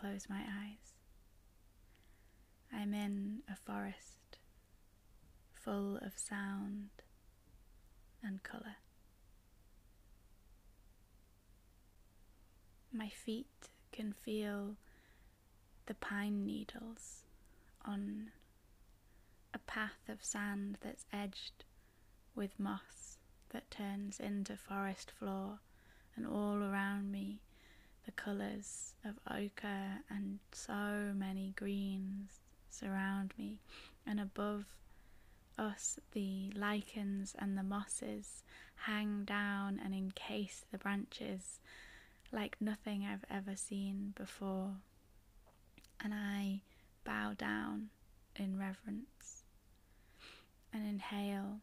close my eyes. I'm in a forest full of sound and colour. My feet can feel the pine needles on a path of sand that's edged with moss that turns into forest floor, and all around me the colours of ochre and so many greens surround me, and above us the lichens and the mosses hang down and encase the branches like nothing I've ever seen before. And I bow down in reverence and inhale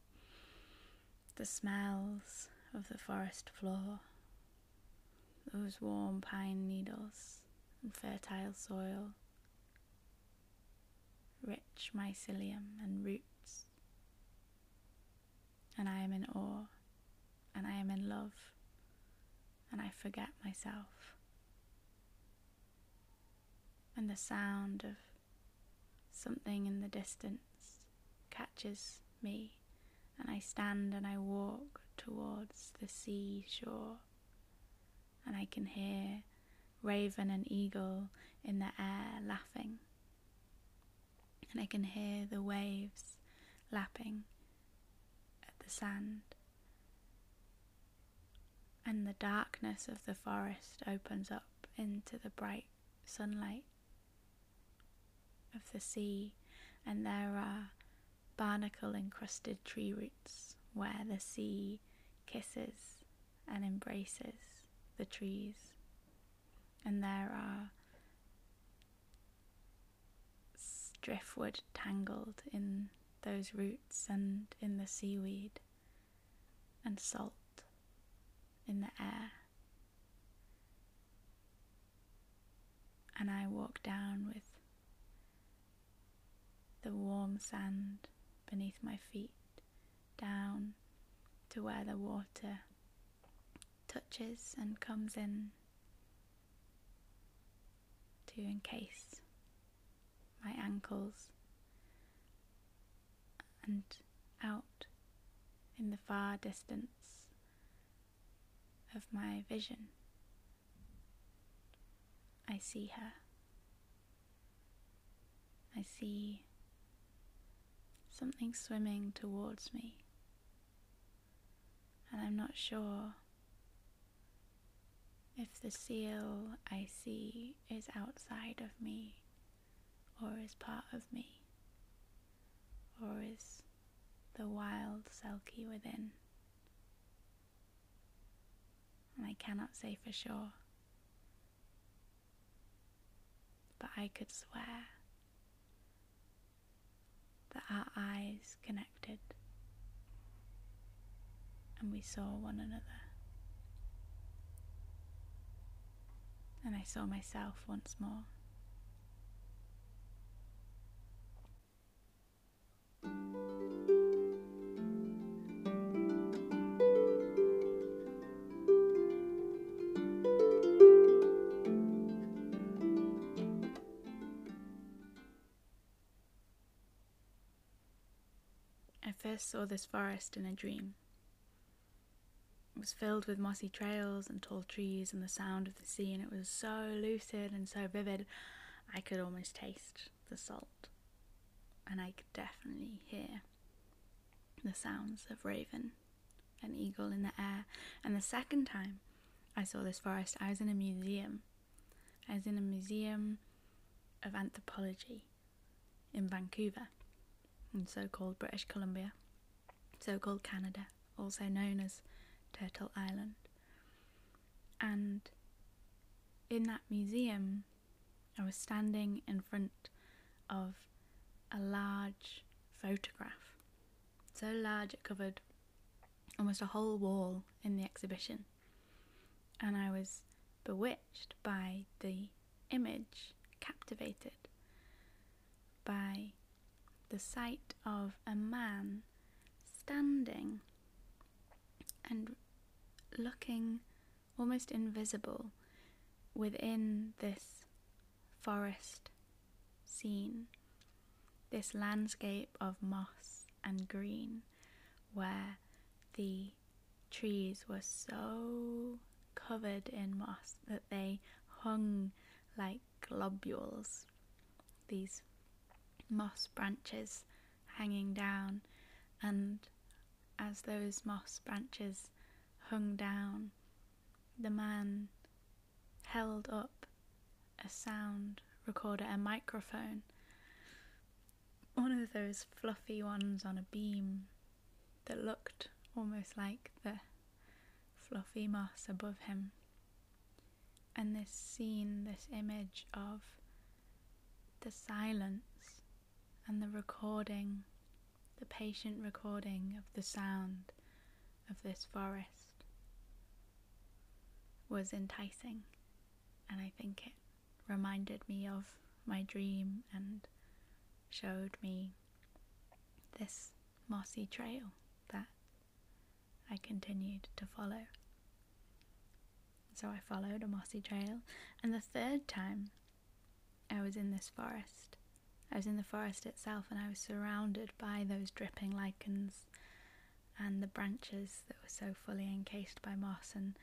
the smells of the forest floor, those warm pine needles and fertile soil, rich mycelium and roots. And I am in awe and I am in love and I forget myself. And the sound of something in the distance catches me, and I stand and I walk towards the seashore, and I can hear raven and eagle in the air laughing, and I can hear the waves lapping at the sand. And the darkness of the forest opens up into the bright sunlight of the sea, and there are barnacle encrusted tree roots where the sea kisses and embraces the trees, and there are driftwood tangled in those roots and in the seaweed, and salt in the air. And I walk down with the warm sand beneath my feet, down to where the water touches and comes in to encase my ankles and out in the far distance of my vision. I see her. I see something swimming towards me, and I'm not sure if the seal I see is outside of me or is part of me or is the wild Selkie within and I cannot say for sure. But I could swear that our eyes connected and we saw one another. And I saw myself once more. I first saw this forest in a dream. Was filled with mossy trails and tall trees and the sound of the sea, and it was so lucid and so vivid, I could almost taste the salt. And I could definitely hear the sounds of raven and eagle in the air. And the second time I saw this forest, I was in a museum. I was in a museum of anthropology in Vancouver, in so called British Columbia so called Canada, also known as Turtle Island. And in that museum, I was standing in front of a large photograph. So large it covered almost a whole wall in the exhibition. And I was bewitched by the image, captivated by the sight of a man standing and looking almost invisible within this forest scene, this landscape of moss and green, where the trees were so covered in moss that they hung like globules, these moss branches hanging down, and as those moss branches hung down, the man held up a sound recorder, a microphone, one of those fluffy ones on a beam that looked almost like the fluffy moss above him. And this scene, this image of the silence and the recording, the patient recording of the sound of this forest was enticing. And I think it reminded me of my dream and showed me this mossy trail that I continued to follow. So I followed a mossy trail, and the third time I was in this forest, I was in the forest itself and I was surrounded by those dripping lichens and the branches that were so fully encased by moss and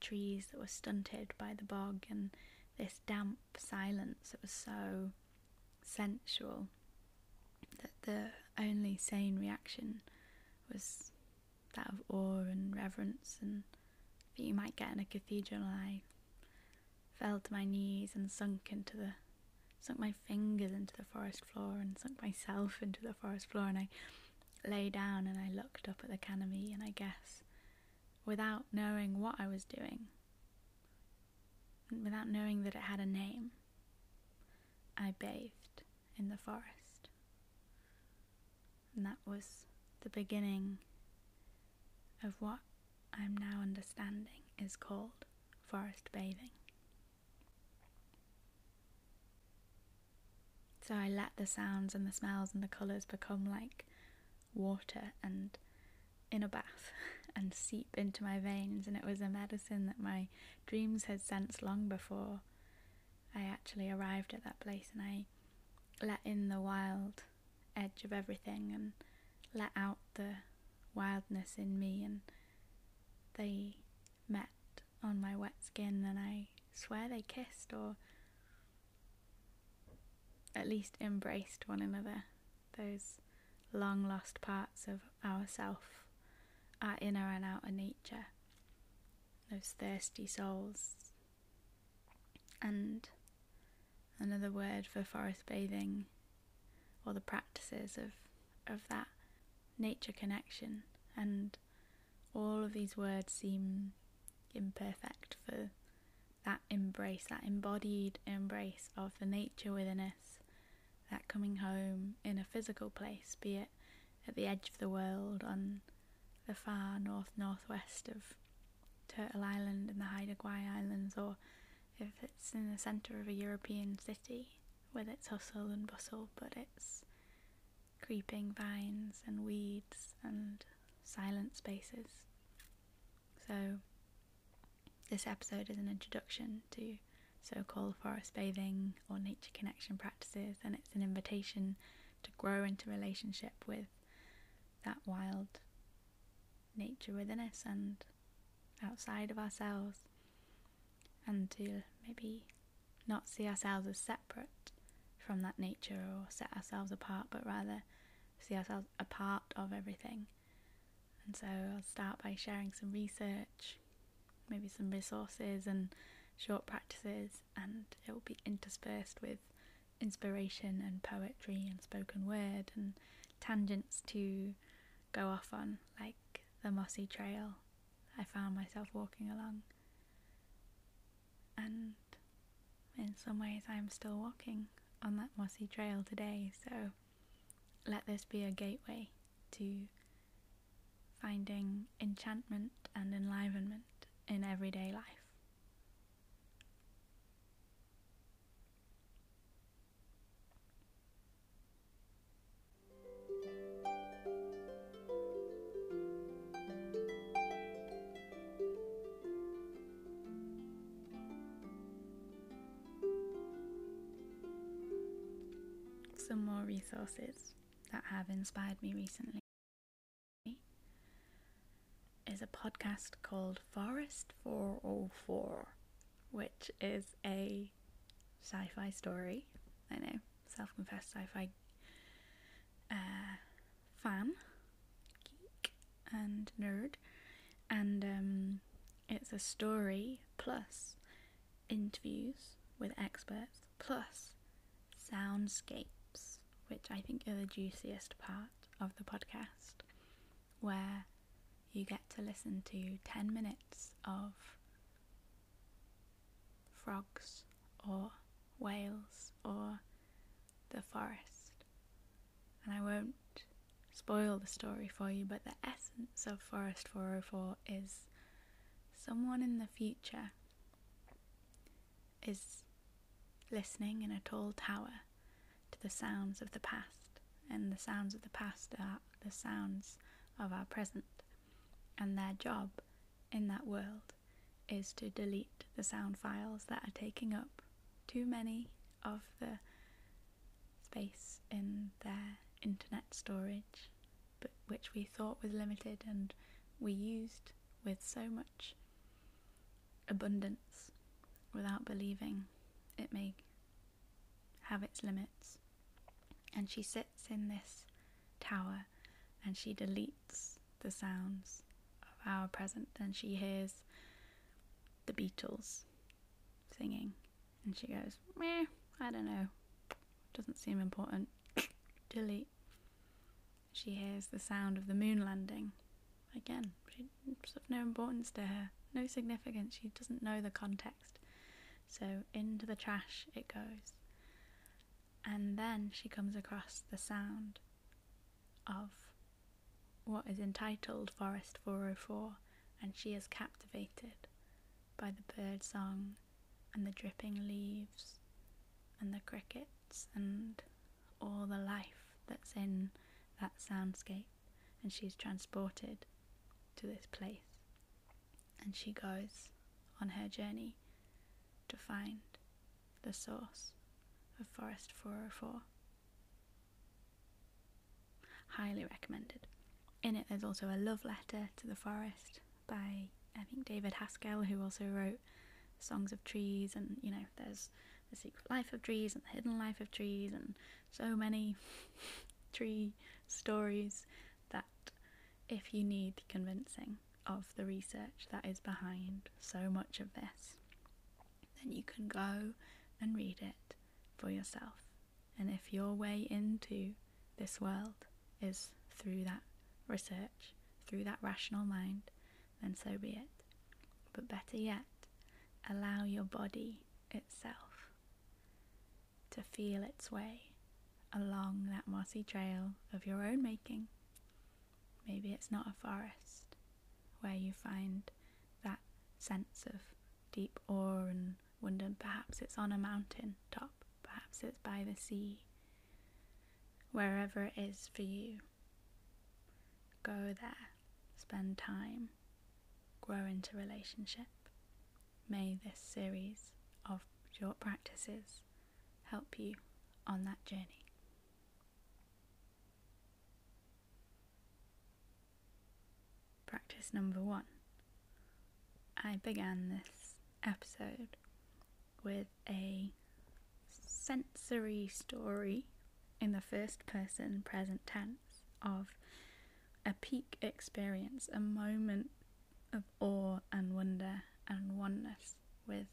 trees that were stunted by the bog and this damp silence that was so sensual that the only sane reaction was that of awe and reverence and that you might get in a cathedral and I fell to my knees and sunk into the sunk my fingers into the forest floor and sunk myself into the forest floor and I lay down and I looked up at the canopy and I guess without knowing what I was doing. Without knowing that it had a name. I bathed in the forest. And that was the beginning of what I'm now understanding is called forest bathing. So I let the sounds and the smells and the colours become like water and in a bath and seep into my veins, and it was a medicine that my dreams had sensed long before I actually arrived at that place, and I let in the wild edge of everything and let out the wildness in me, and they met on my wet skin, and I swear they kissed or at least embraced one another. Those long lost parts of ourself, our inner and outer nature, those thirsty souls. And another word for forest bathing or the practices of, of that nature connection. And all of these words seem imperfect for that embrace, that embodied embrace of the nature within us, that coming home in a physical place, be it at the edge of the world on the far north northwest of Turtle Island and the Haida Gwaii Islands, or if it's in the centre of a European city with its hustle and bustle, but it's creeping vines and weeds and silent spaces. So, this episode is an introduction to so called forest bathing or nature connection practices, and it's an invitation to grow into relationship with that wild nature within us and outside of ourselves, and to maybe not see ourselves as separate from that nature or set ourselves apart, but rather see ourselves a part of everything. And so I'll start by sharing some research, maybe some resources and short practices, and it will be interspersed with inspiration and poetry and spoken word and tangents to go off on, like the mossy trail I found myself walking along. And in some ways, I'm still walking on that mossy trail today, so let this be a gateway to finding enchantment and enlivenment in everyday life. Have inspired me recently is a podcast called Forest 404, which is a sci fi story. I know, self confessed sci fi uh, fan, geek, and nerd. And um, it's a story plus interviews with experts plus soundscapes, which I think are the juiciest part of the podcast, where you get to listen to 10 minutes of frogs or whales or the forest. And I won't spoil the story for you, but the essence of Forest 404 is someone in the future is listening in a tall tower to the sounds of the past, and the sounds of the past are the sounds of our present, and their job in that world is to delete the sound files that are taking up too many of the space in their internet storage, but which we thought was limited and we used with so much abundance without believing it may have its limits. And she sits in this tower and she deletes the sounds of our present and she hears the Beatles singing and she goes, Meh, I don't know. Doesn't seem important. Delete. She hears the sound of the moon landing. Again, it's of no importance to her, no significance. She doesn't know the context. So into the trash it goes. And then she comes across the sound of what is entitled Forest 404, and she is captivated by the bird song and the dripping leaves and the crickets and all the life that's in that soundscape. And she's transported to this place. And she goes on her journey to find the source of Forest 404. Highly recommended. In it, there's also a love letter to the forest by, I think, David Haskell, who also wrote Songs of Trees, and you know, there's The Secret Life of Trees and The Hidden Life of Trees, and so many tree stories that if you need convincing of the research that is behind so much of this, then you can go and read it for yourself. And if your way into this world is through that research, through that rational mind, then so be it. But better yet, allow your body itself to feel its way along that mossy trail of your own making. Maybe it's not a forest where you find that sense of deep awe and wonder. Perhaps it's on a mountain top, perhaps it's by the sea. Wherever it is for you, go there, spend time, grow into relationship. May this series of short practices help you on that journey. Practice number one. I began this episode with a sensory story in the first person present tense of a peak experience, a moment of awe and wonder and oneness with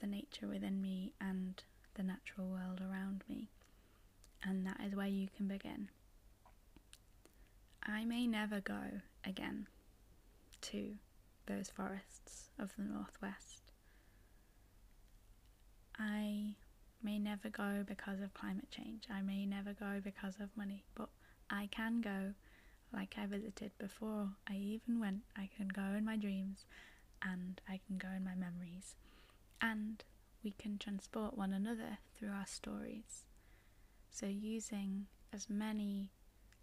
the nature within me and the natural world around me. And that is where you can begin. I may never go again to those forests of the northwest. I may never go because of climate change. I may never go because of money, but I can go like I visited before I even went. I can go in my dreams and I can go in my memories. And we can transport one another through our stories. So, using as many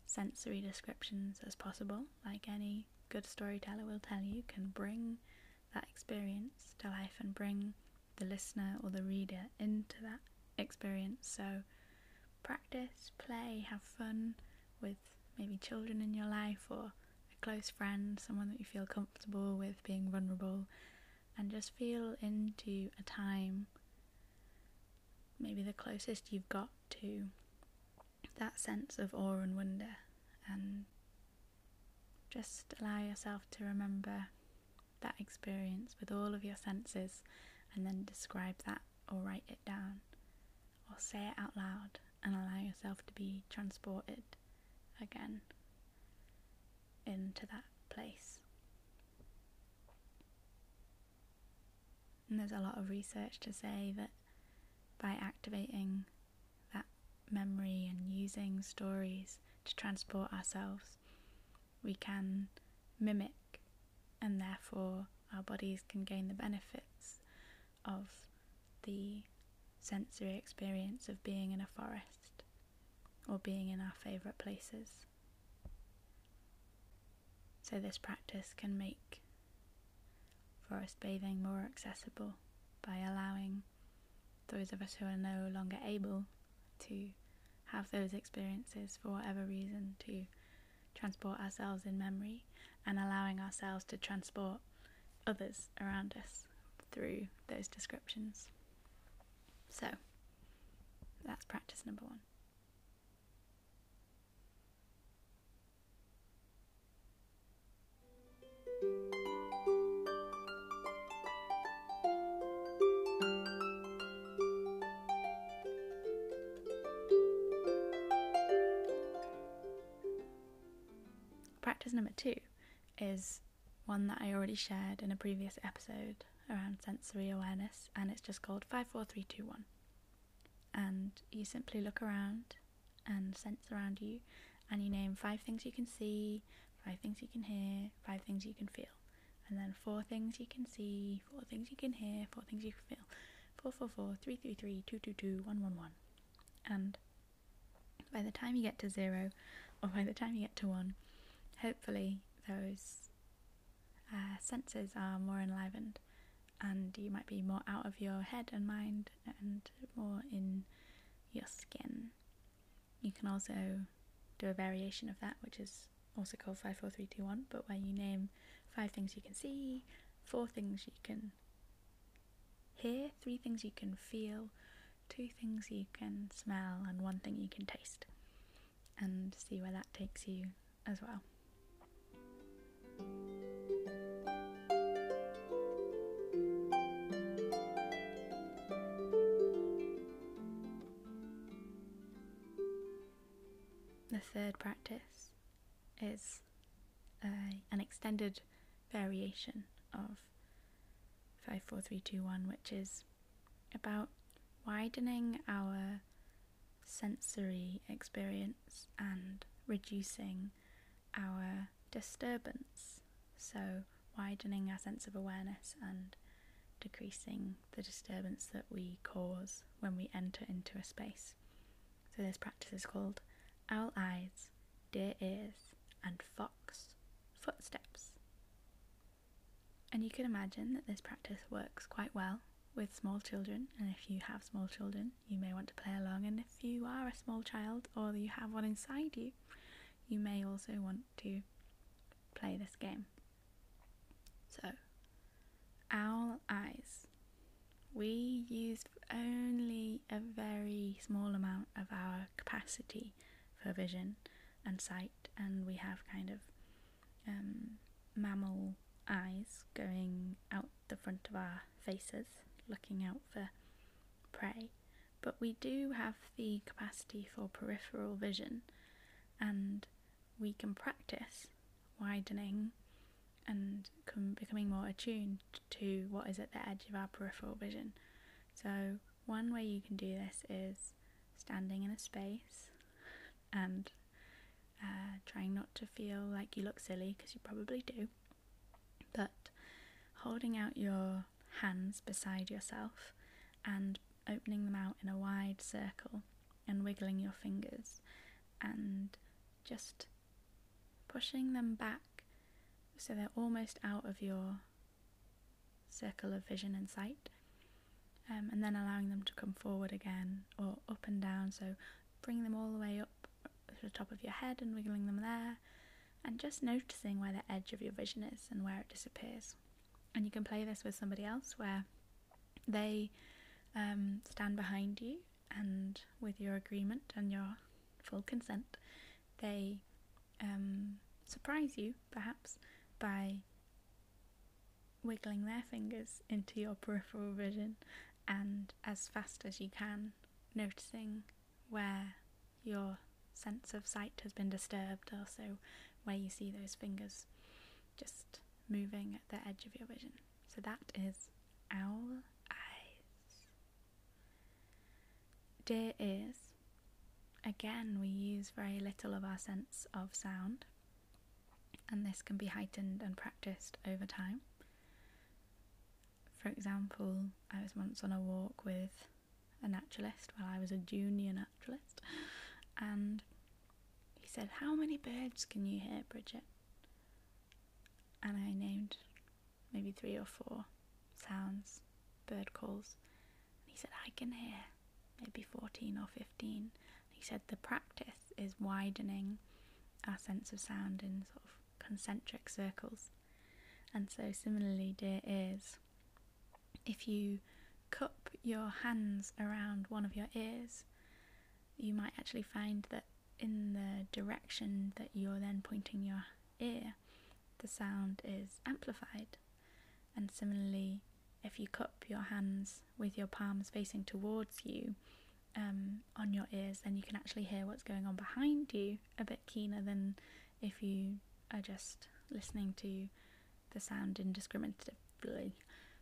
sensory descriptions as possible, like any good storyteller will tell you, can bring that experience to life and bring the listener or the reader into that experience. So, practice, play, have fun with maybe children in your life or a close friend, someone that you feel comfortable with being vulnerable, and just feel into a time, maybe the closest you've got to that sense of awe and wonder, and just allow yourself to remember that experience with all of your senses and then describe that or write it down or say it out loud and allow yourself to be transported again into that place. And there's a lot of research to say that by activating that memory and using stories to transport ourselves, we can mimic and therefore our bodies can gain the benefits of the sensory experience of being in a forest or being in our favourite places. So, this practice can make forest bathing more accessible by allowing those of us who are no longer able to have those experiences for whatever reason to transport ourselves in memory and allowing ourselves to transport others around us through those descriptions. So, that's practice number one. Practice number two is one that I already shared in a previous episode around sensory awareness, and it's just called 54321. And you simply look around and sense around you, and you name five things you can see, five things you can hear, five things you can feel, and then four things you can see, four things you can hear, four things you can feel. Four four four three three three two two two one one one, and by the time you get to zero, or by the time you get to one, hopefully those uh, senses are more enlivened and you might be more out of your head and mind and more in your skin. You can also do a variation of that, which is also called 54321, but where you name five things you can see, four things you can hear, three things you can feel, two things you can smell, and one thing you can taste, and see where that takes you as well. Third practice is uh, an extended variation of 54321, which is about widening our sensory experience and reducing our disturbance. So, widening our sense of awareness and decreasing the disturbance that we cause when we enter into a space. So, this practice is called Owl Eyes, Deer Ears, and Fox Footsteps. And you can imagine that this practice works quite well with small children, and if you have small children, you may want to play along, and if you are a small child or you have one inside you, you may also want to play this game. So, owl eyes. We use only a very small amount of our capacity for vision and sight, and we have kind of um, mammal eyes going out the front of our faces, looking out for prey. But we do have the capacity for peripheral vision, and we can practice widening and becoming more attuned to what is at the edge of our peripheral vision. So, one way you can do this is standing in a space and uh, trying not to feel like you look silly because you probably do, but holding out your hands beside yourself and opening them out in a wide circle and wiggling your fingers and just pushing them back so they're almost out of your circle of vision and sight. Um, and then allowing them to come forward again or up and down. So bring them all the way up to the top of your head and wiggling them there, and just noticing where the edge of your vision is and where it disappears. And you can play this with somebody else where they um, stand behind you and with your agreement and your full consent, they um, surprise you perhaps by wiggling their fingers into your peripheral vision and as fast as you can noticing where your sense of sight has been disturbed, also where you see those fingers just moving at the edge of your vision. So that is owl eyes. Deer ears. Again, we use very little of our sense of sound, and this can be heightened and practiced over time. For example, I was once on a walk with a naturalist while I was a junior naturalist, and said, How many birds can you hear, Bridget? And I named maybe three or four sounds, bird calls. And he said, I can hear maybe 14 or 15. He said, The practice is widening our sense of sound in sort of concentric circles. And so, similarly, deer ears if you cup your hands around one of your ears, you might actually find that in the direction that you're then pointing your ear, the sound is amplified. And similarly, if you cup your hands with your palms facing towards you um, on your ears, then you can actually hear what's going on behind you a bit keener than if you are just listening to the sound indiscriminately.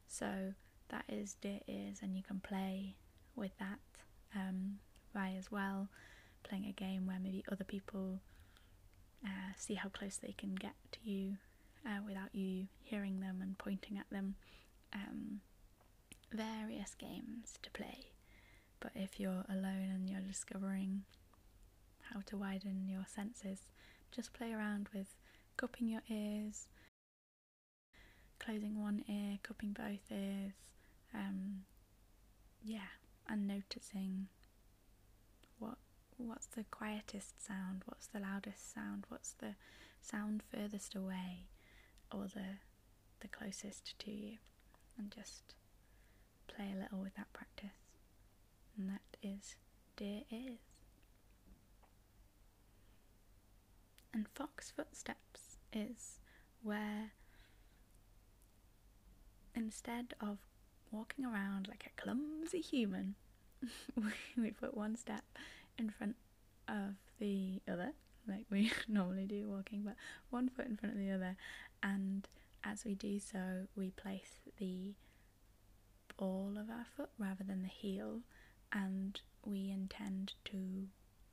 So, that is deer ears, and you can play with that um, by as well playing a game where maybe other people uh, see how close they can get to you uh, without you hearing them and pointing at them. Um, various games to play, but if you're alone and you're discovering how to widen your senses, just play around with cupping your ears, closing one ear, cupping both ears, um, yeah, and noticing what's the quietest sound, what's the loudest sound, what's the sound furthest away, or the the closest to you, and just play a little with that practice. And that is deer ears. And fox footsteps is where instead of walking around like a clumsy human. we put one step in front of the other, like we normally do walking, but one foot in front of the other, and as we do so, we place the ball of our foot rather than the heel, and we intend to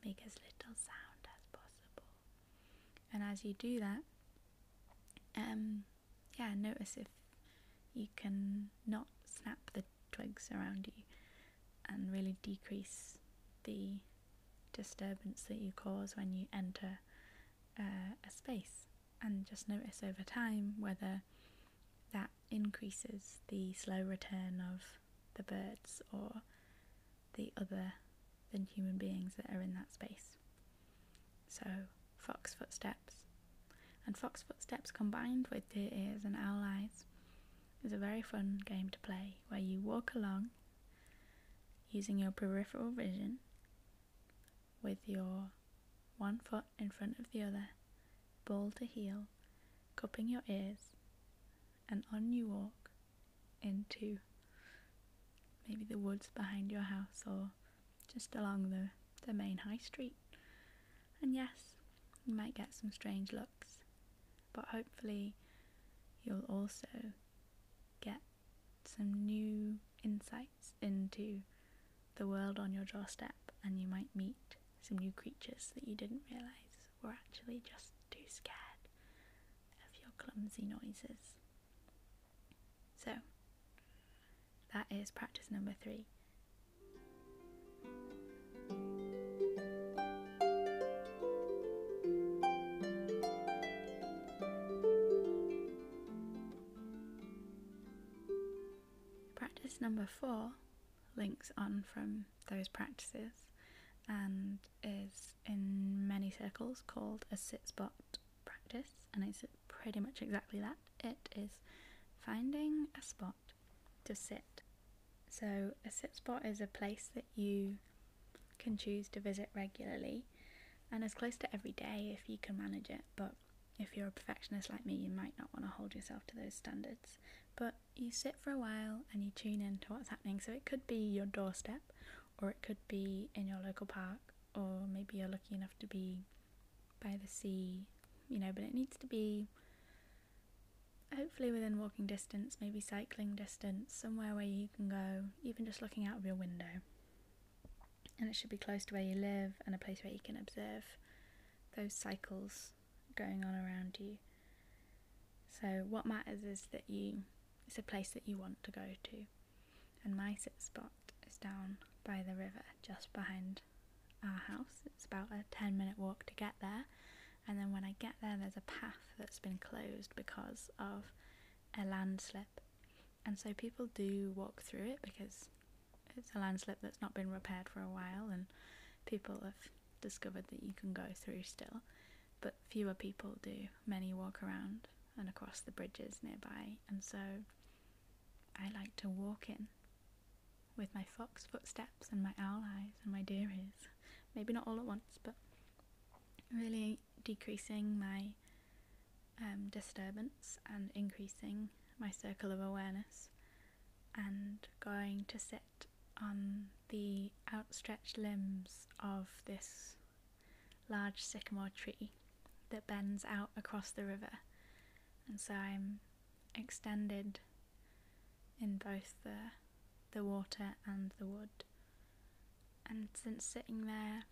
make as little sound as possible. And as you do that, um, yeah, notice if you can not snap the twigs around you and really decrease the disturbance that you cause when you enter uh, a space and just notice over time whether that increases the slow return of the birds or the other than human beings that are in that space. So, fox footsteps. And fox footsteps combined with deer ears and owl eyes is a very fun game to play where you walk along using your peripheral vision with your one foot in front of the other, ball to heel, cupping your ears, and on you walk into maybe the woods behind your house or just along the, the main high street. And yes, you might get some strange looks, but hopefully you'll also get some new insights into the world on your doorstep, and you might meet some new creatures that you didn't realize were actually just too scared of your clumsy noises. So, that is practice number three. Practice number four links on from those practices and is in many circles called a sit spot practice, and it's pretty much exactly that. It is finding a spot to sit. So, a sit spot is a place that you can choose to visit regularly and as close to every day if you can manage it. But if you're a perfectionist like me, you might not want to hold yourself to those standards. But you sit for a while and you tune in to what's happening. So, it could be your doorstep, or it could be in your local park, or maybe you're lucky enough to be by the sea, you know, but it needs to be hopefully within walking distance, maybe cycling distance, somewhere where you can go, even just looking out of your window. And it should be close to where you live and a place where you can observe those cycles going on around you. So, what matters is that you, it's a place that you want to go to. And my sit spot is down by the river just behind our house. It's about a 10 minute walk to get there and then when I get there, there's a path that's been closed because of a landslip. And so people do walk through it because it's a landslip that's not been repaired for a while, and people have discovered that you can go through still. But fewer people do. Many walk around and across the bridges nearby, and so I like to walk in with my fox footsteps and my owl eyes and my deer ears. Maybe not all at once, but really decreasing my um, disturbance and increasing my circle of awareness, and going to sit on the outstretched limbs of this large sycamore tree that bends out across the river. And so I'm extended in both the the water and the wood. And since sitting there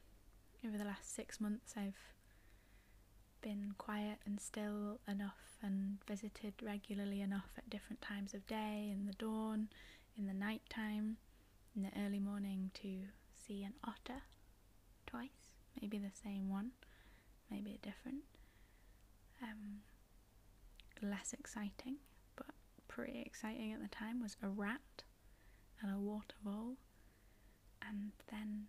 over the last six months, I've been quiet and still enough and visited regularly enough at different times of day, in the dawn, in the night time, in the early morning to see an otter twice, maybe the same one, maybe a different. Um, less exciting, but pretty exciting at the time was a rat and a water vole, and then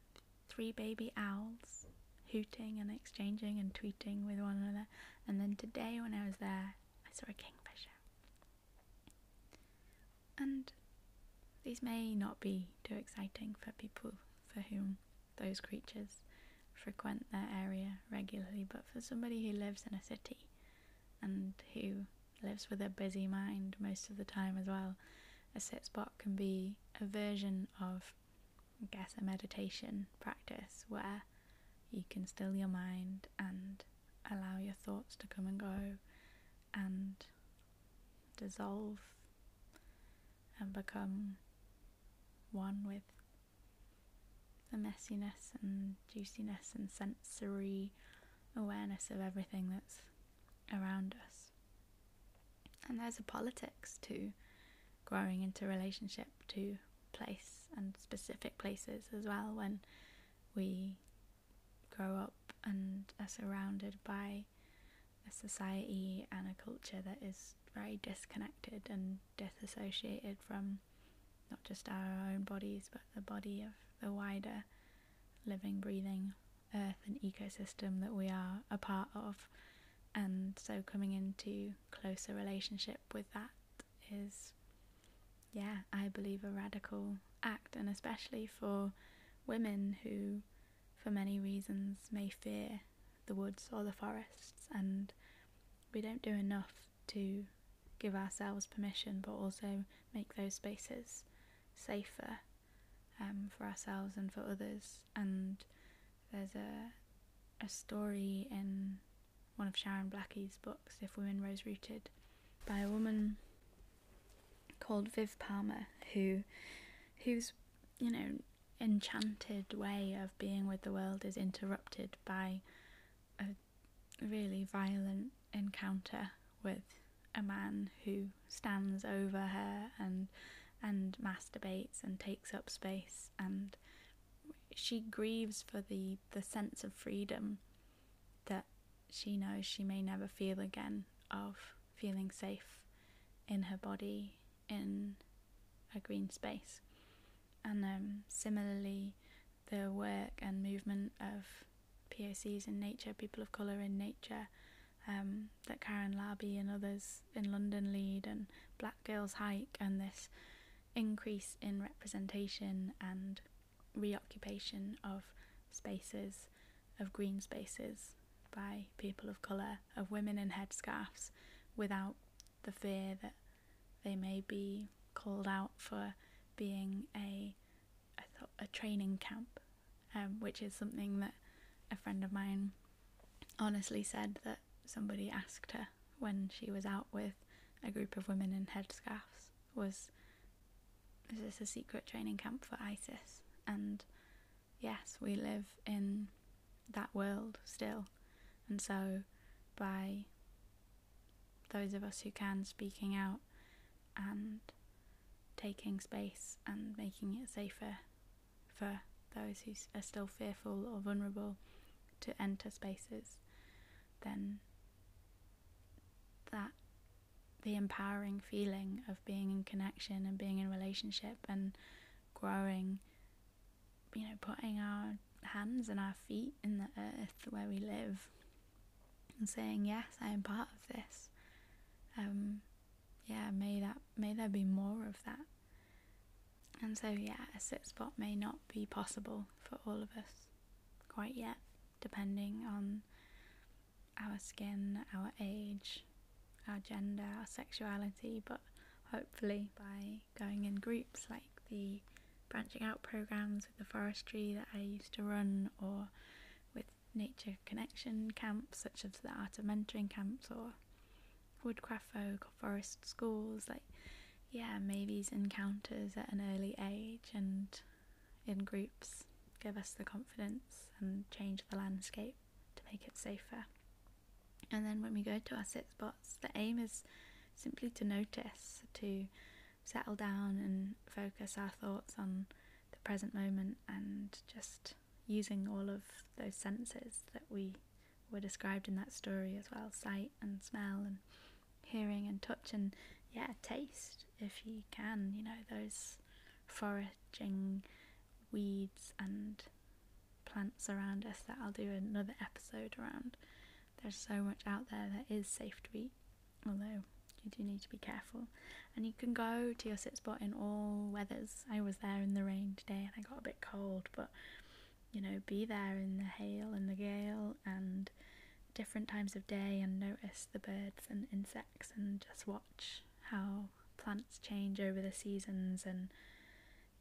three baby owls hooting and exchanging and tweeting with one another. And then today, when I was there, I saw a kingfisher. And these may not be too exciting for people for whom those creatures frequent their area regularly, but for somebody who lives in a city and who lives with a busy mind most of the time as well, a sit spot can be a version of, I guess, a meditation practice where you can still your mind and allow your thoughts to come and go and dissolve and become one with the messiness and juiciness and sensory awareness of everything that's around us. And there's a politics to growing into relationship to place and specific places as well when we grow up and are surrounded by a society and a culture that is very disconnected and disassociated from not just our own bodies but the body of the wider living, breathing earth and ecosystem that we are a part of. And so coming into closer relationship with that is, yeah, I believe a radical act, and especially for women who for many reasons, may fear the woods or the forests, and we don't do enough to give ourselves permission, but also make those spaces safer um, for ourselves and for others. And there's a a story in one of Sharon Blackie's books, If Women Rose Rooted, by a woman called Viv Palmer, who who's you know enchanted way of being with the world is interrupted by a really violent encounter with a man who stands over her and and masturbates and takes up space. And she grieves for the the sense of freedom that she knows she may never feel again of feeling safe in her body in a green space. And um, similarly, the work and movement of POCs in nature, people of colour in nature, um, that Karen Larby and others in London lead, and Black Girls Hike, and this increase in representation and reoccupation of spaces, of green spaces by people of colour, of women in headscarves, without the fear that they may be called out for being a a, th- a training camp, um, which is something that a friend of mine honestly said that somebody asked her when she was out with a group of women in headscarves was is this a secret training camp for ISIS? And yes, we live in that world still. And so by those of us who can speaking out and taking space and making it safer for those who are still fearful or vulnerable to enter spaces, then that the empowering feeling of being in connection and being in relationship and growing, you know, putting our hands and our feet in the earth where we live and saying, Yes, I am part of this. Um, yeah, may that may there be more of that. And so yeah, a sit spot may not be possible for all of us quite yet, depending on our skin, our age, our gender, our sexuality, but hopefully by going in groups like the branching out programs with the forestry that I used to run, or with nature connection camps such as the art of mentoring camps or woodcraft folk or forest schools, like yeah, maybe these encounters at an early age and in groups give us the confidence and change the landscape to make it safer. And then when we go to our sit spots, the aim is simply to notice, to settle down and focus our thoughts on the present moment and just using all of those senses that we were described in that story as well sight and smell and hearing and touch and yeah taste if you can you know those foraging weeds and plants around us that I'll do another episode around there's so much out there that is safe to eat, although you do need to be careful. And you can go to your sit spot in all weathers. I was there in the rain today and I got a bit cold, but you know, be there in the hail and the gale and different times of day and notice the birds and insects and just watch how plants change over the seasons and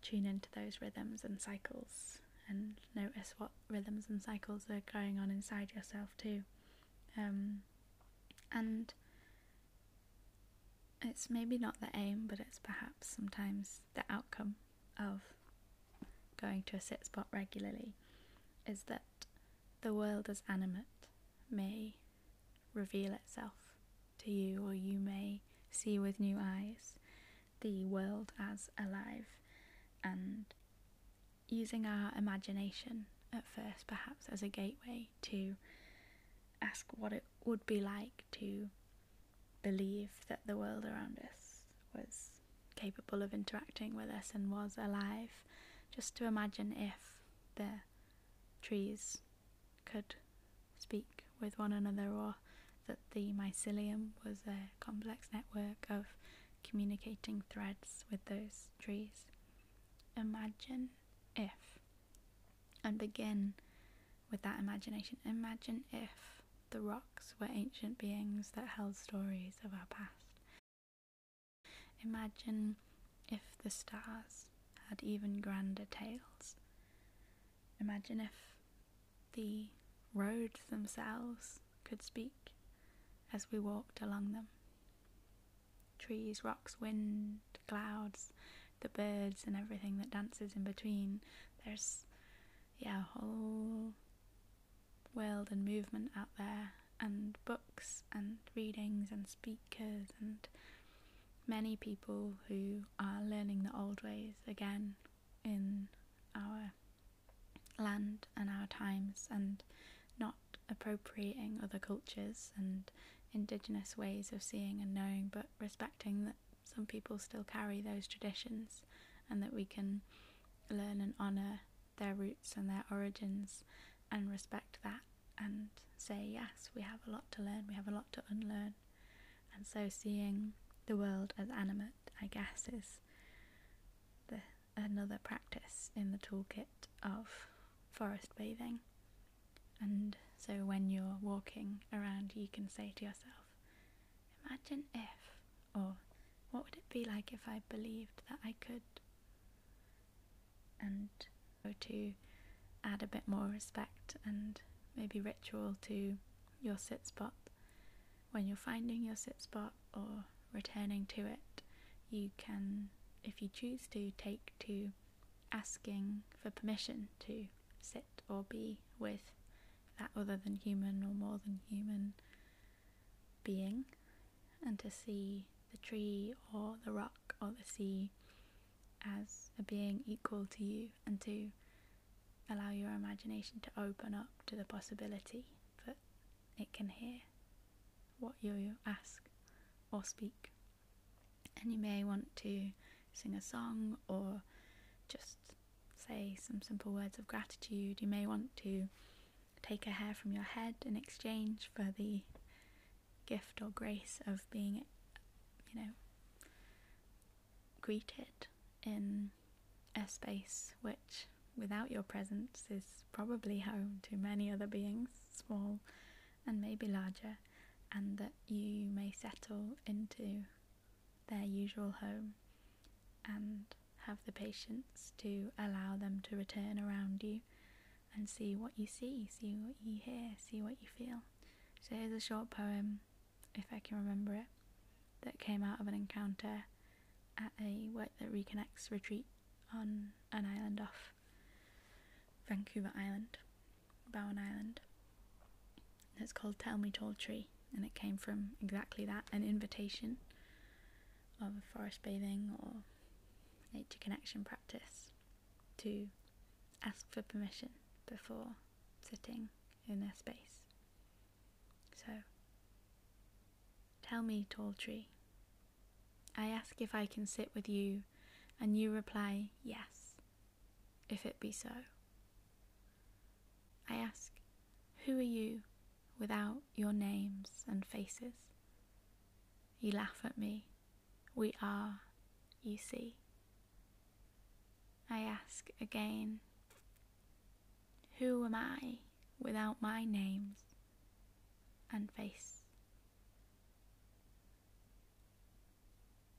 tune into those rhythms and cycles and notice what rhythms and cycles are going on inside yourself too. Um, and it's maybe not the aim, but it's perhaps sometimes the outcome of going to a sit spot regularly is that the world is animate may reveal itself to you, or you may see with new eyes the world as alive and using our imagination at first, perhaps as a gateway to ask what it would be like to believe that the world around us was capable of interacting with us and was alive. Just to imagine if the trees could speak with one another or that the mycelium was a complex network of communicating threads with those trees. Imagine if, and begin with that imagination. Imagine if the rocks were ancient beings that held stories of our past. Imagine if the stars had even grander tales. Imagine if the roads themselves could speak as we walked along them. Trees, rocks, wind, clouds, the birds, and everything that dances in between. There's, yeah, a whole world and movement out there, and books and readings and speakers, and many people who are learning the old ways again in our land and our times, and appropriating other cultures and indigenous ways of seeing and knowing, but respecting that some people still carry those traditions and that we can learn and honour their roots and their origins and respect that and say, yes, we have a lot to learn, we have a lot to unlearn. And so seeing the world as animate, I guess, is the another practice in the toolkit of forest bathing. And so when you're walking around, you can say to yourself, Imagine if, or what would it be like if I believed that I could? And to add a bit more respect and maybe ritual to your sit spot. When you're finding your sit spot or returning to it, you can, if you choose to, take to asking for permission to sit or be with that other than human or more than human being and to see the tree or the rock or the sea as a being equal to you and to allow your imagination to open up to the possibility that it can hear what you ask or speak. And you may want to sing a song or just say some simple words of gratitude. You may want to take a hair from your head in exchange for the gift or grace of being, you know, greeted in a space which, without your presence, is probably home to many other beings, small and maybe larger, and that you may settle into their usual home and have the patience to allow them to return around you and see what you see, see what you hear, see what you feel. So here's a short poem, if I can remember it, that came out of an encounter at a Work That Reconnects retreat on an island off Vancouver Island, Bowen Island. It's called Tell Me Tall Tree, and it came from exactly that an invitation of a forest bathing or nature connection practice to ask for permission before sitting in their space. So, tell me, tall tree. I ask if I can sit with you, and you reply, yes, if it be so. I ask, who are you without your names and faces? You laugh at me. We are, you see. I ask again, who am I without my names and face?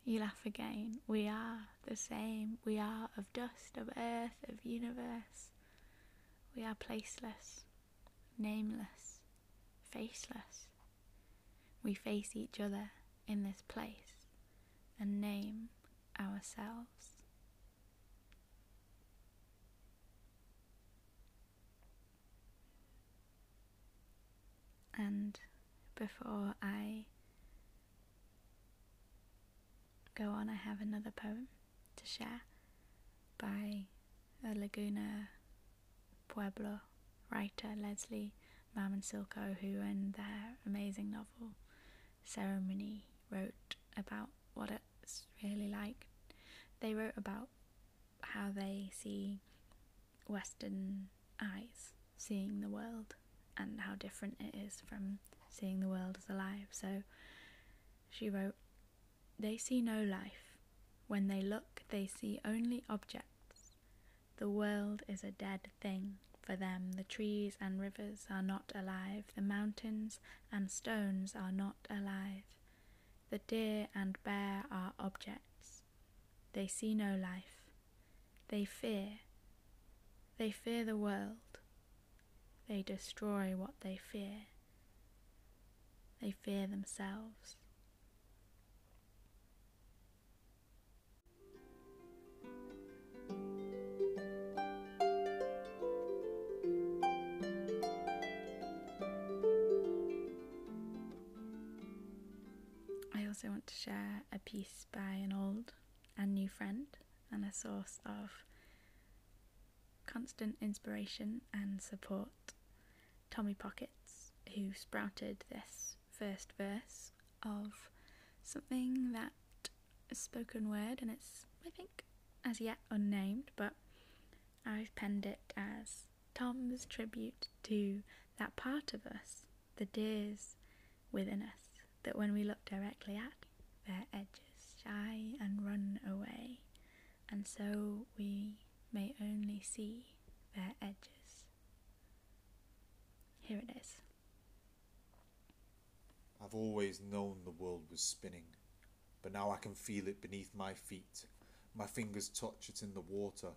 You laugh again. We are the same. We are of dust, of earth, of universe. We are placeless, nameless, faceless. We face each other in this place and name ourselves. And before I go on, I have another poem to share by a Laguna Pueblo writer, Leslie Silko, who in their amazing novel Ceremony wrote about what it's really like. They wrote about how they see Western eyes seeing the world and how different it is from seeing the world as alive. So she wrote, They see no life. When they look, they see only objects. The world is a dead thing. For them, the trees and rivers are not alive, the mountains and stones are not alive. The deer and bear are objects. They see no life. They fear. They fear the world. They destroy what they fear. They fear themselves. I also want to share a piece by an old and new friend and a source of constant inspiration and support Tommy Pockets, who sprouted this first verse of something that is spoken word and it's, I think, as yet unnamed, but I've penned it as Tom's tribute to that part of us, the deers within us, that when we look directly at, their edges shy and run away, and so we may only see their edges. Here it is. I've always known the world was spinning, but now I can feel it beneath my feet. My fingers touch it in the water,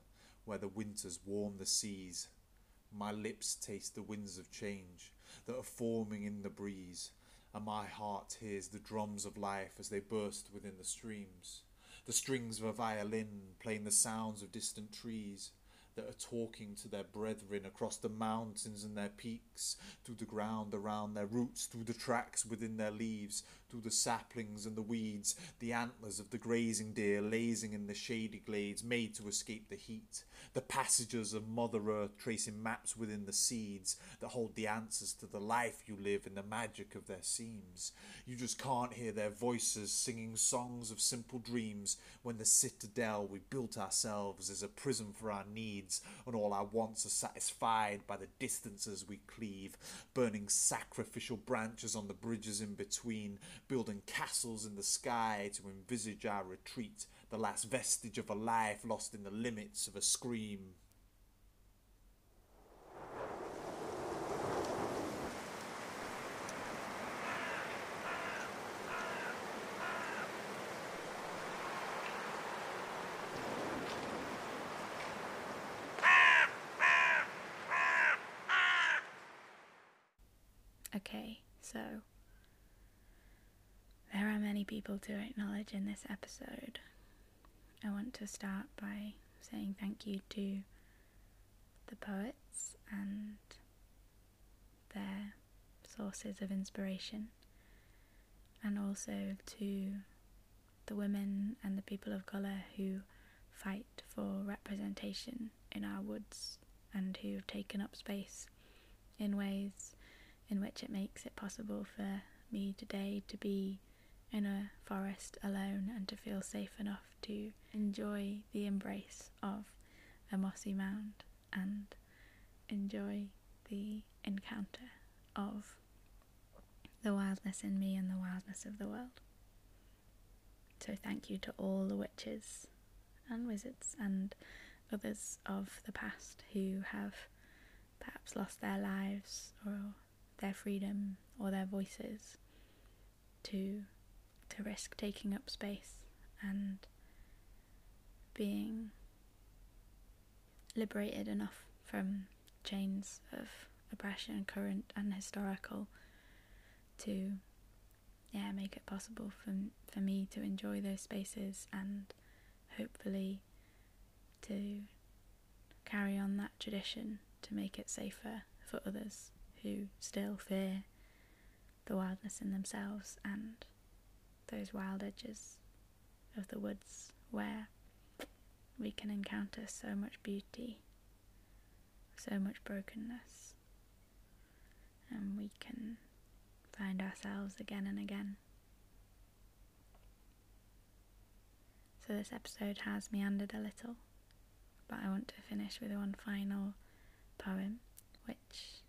where the winters warm the seas. My lips taste the winds of change that are forming in the breeze, and my heart hears the drums of life as they burst within the streams. The strings of a violin playing the sounds of distant trees that are talking to their brethren across the mountains and their peaks, through the ground around their roots, through the tracks within their leaves, through the saplings and the weeds, the antlers of the grazing deer lazing in the shady glades made to escape the heat, the passages of Mother Earth tracing maps within the seeds that hold the answers to the life you live in the magic of their seams. You just can't hear their voices singing songs of simple dreams when the citadel we built ourselves is a prison for our needs and all our wants are satisfied by the distances we cleave, burning sacrificial branches on the bridges in between, building castles in the sky to envisage our retreat, the last vestige of a life lost in the limits of a scream. Okay, so there are many people to acknowledge in this episode. I want to start by saying thank you to the poets and their sources of inspiration, and also to the women and the people of colour who fight for representation in our woods and who have taken up space in ways in which it makes it possible for me today to be in a forest alone and to feel safe enough to enjoy the embrace of a mossy mound and enjoy the encounter of the wildness in me and the wildness of the world. So, thank you to all the witches and wizards and others of the past who have perhaps lost their lives or their freedom or their voices to risk taking up space and being liberated enough from chains of oppression current and historical to yeah make it possible for for me to enjoy those spaces and hopefully to carry on that tradition to make it safer for others who still fear the wildness in themselves and those wild edges of the woods where we can encounter so much beauty, so much brokenness, and we can find ourselves again and again. So, this episode has meandered a little, but I want to finish with one final poem, which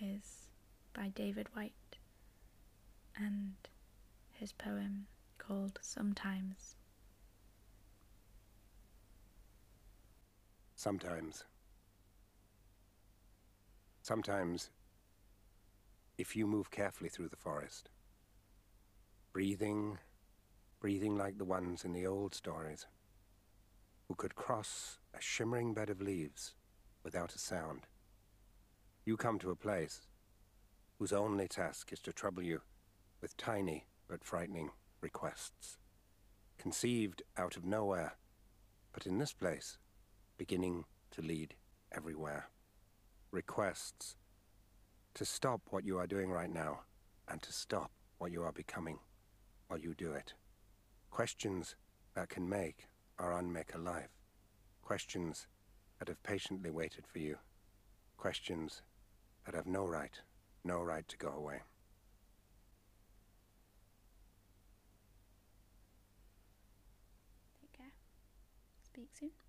is by David Whyte and his poem called Sometimes. Sometimes. Sometimes, if you move carefully through the forest, breathing, breathing like the ones in the old stories, who could cross a shimmering bed of leaves without a sound, you come to a place whose only task is to trouble you with tiny but frightening requests, conceived out of nowhere, but in this place, beginning to lead everywhere. Requests to stop what you are doing right now and to stop what you are becoming while you do it. Questions that can make or unmake a life. Questions that have patiently waited for you. Questions that have no right, no right to go away. Take care. Speak soon.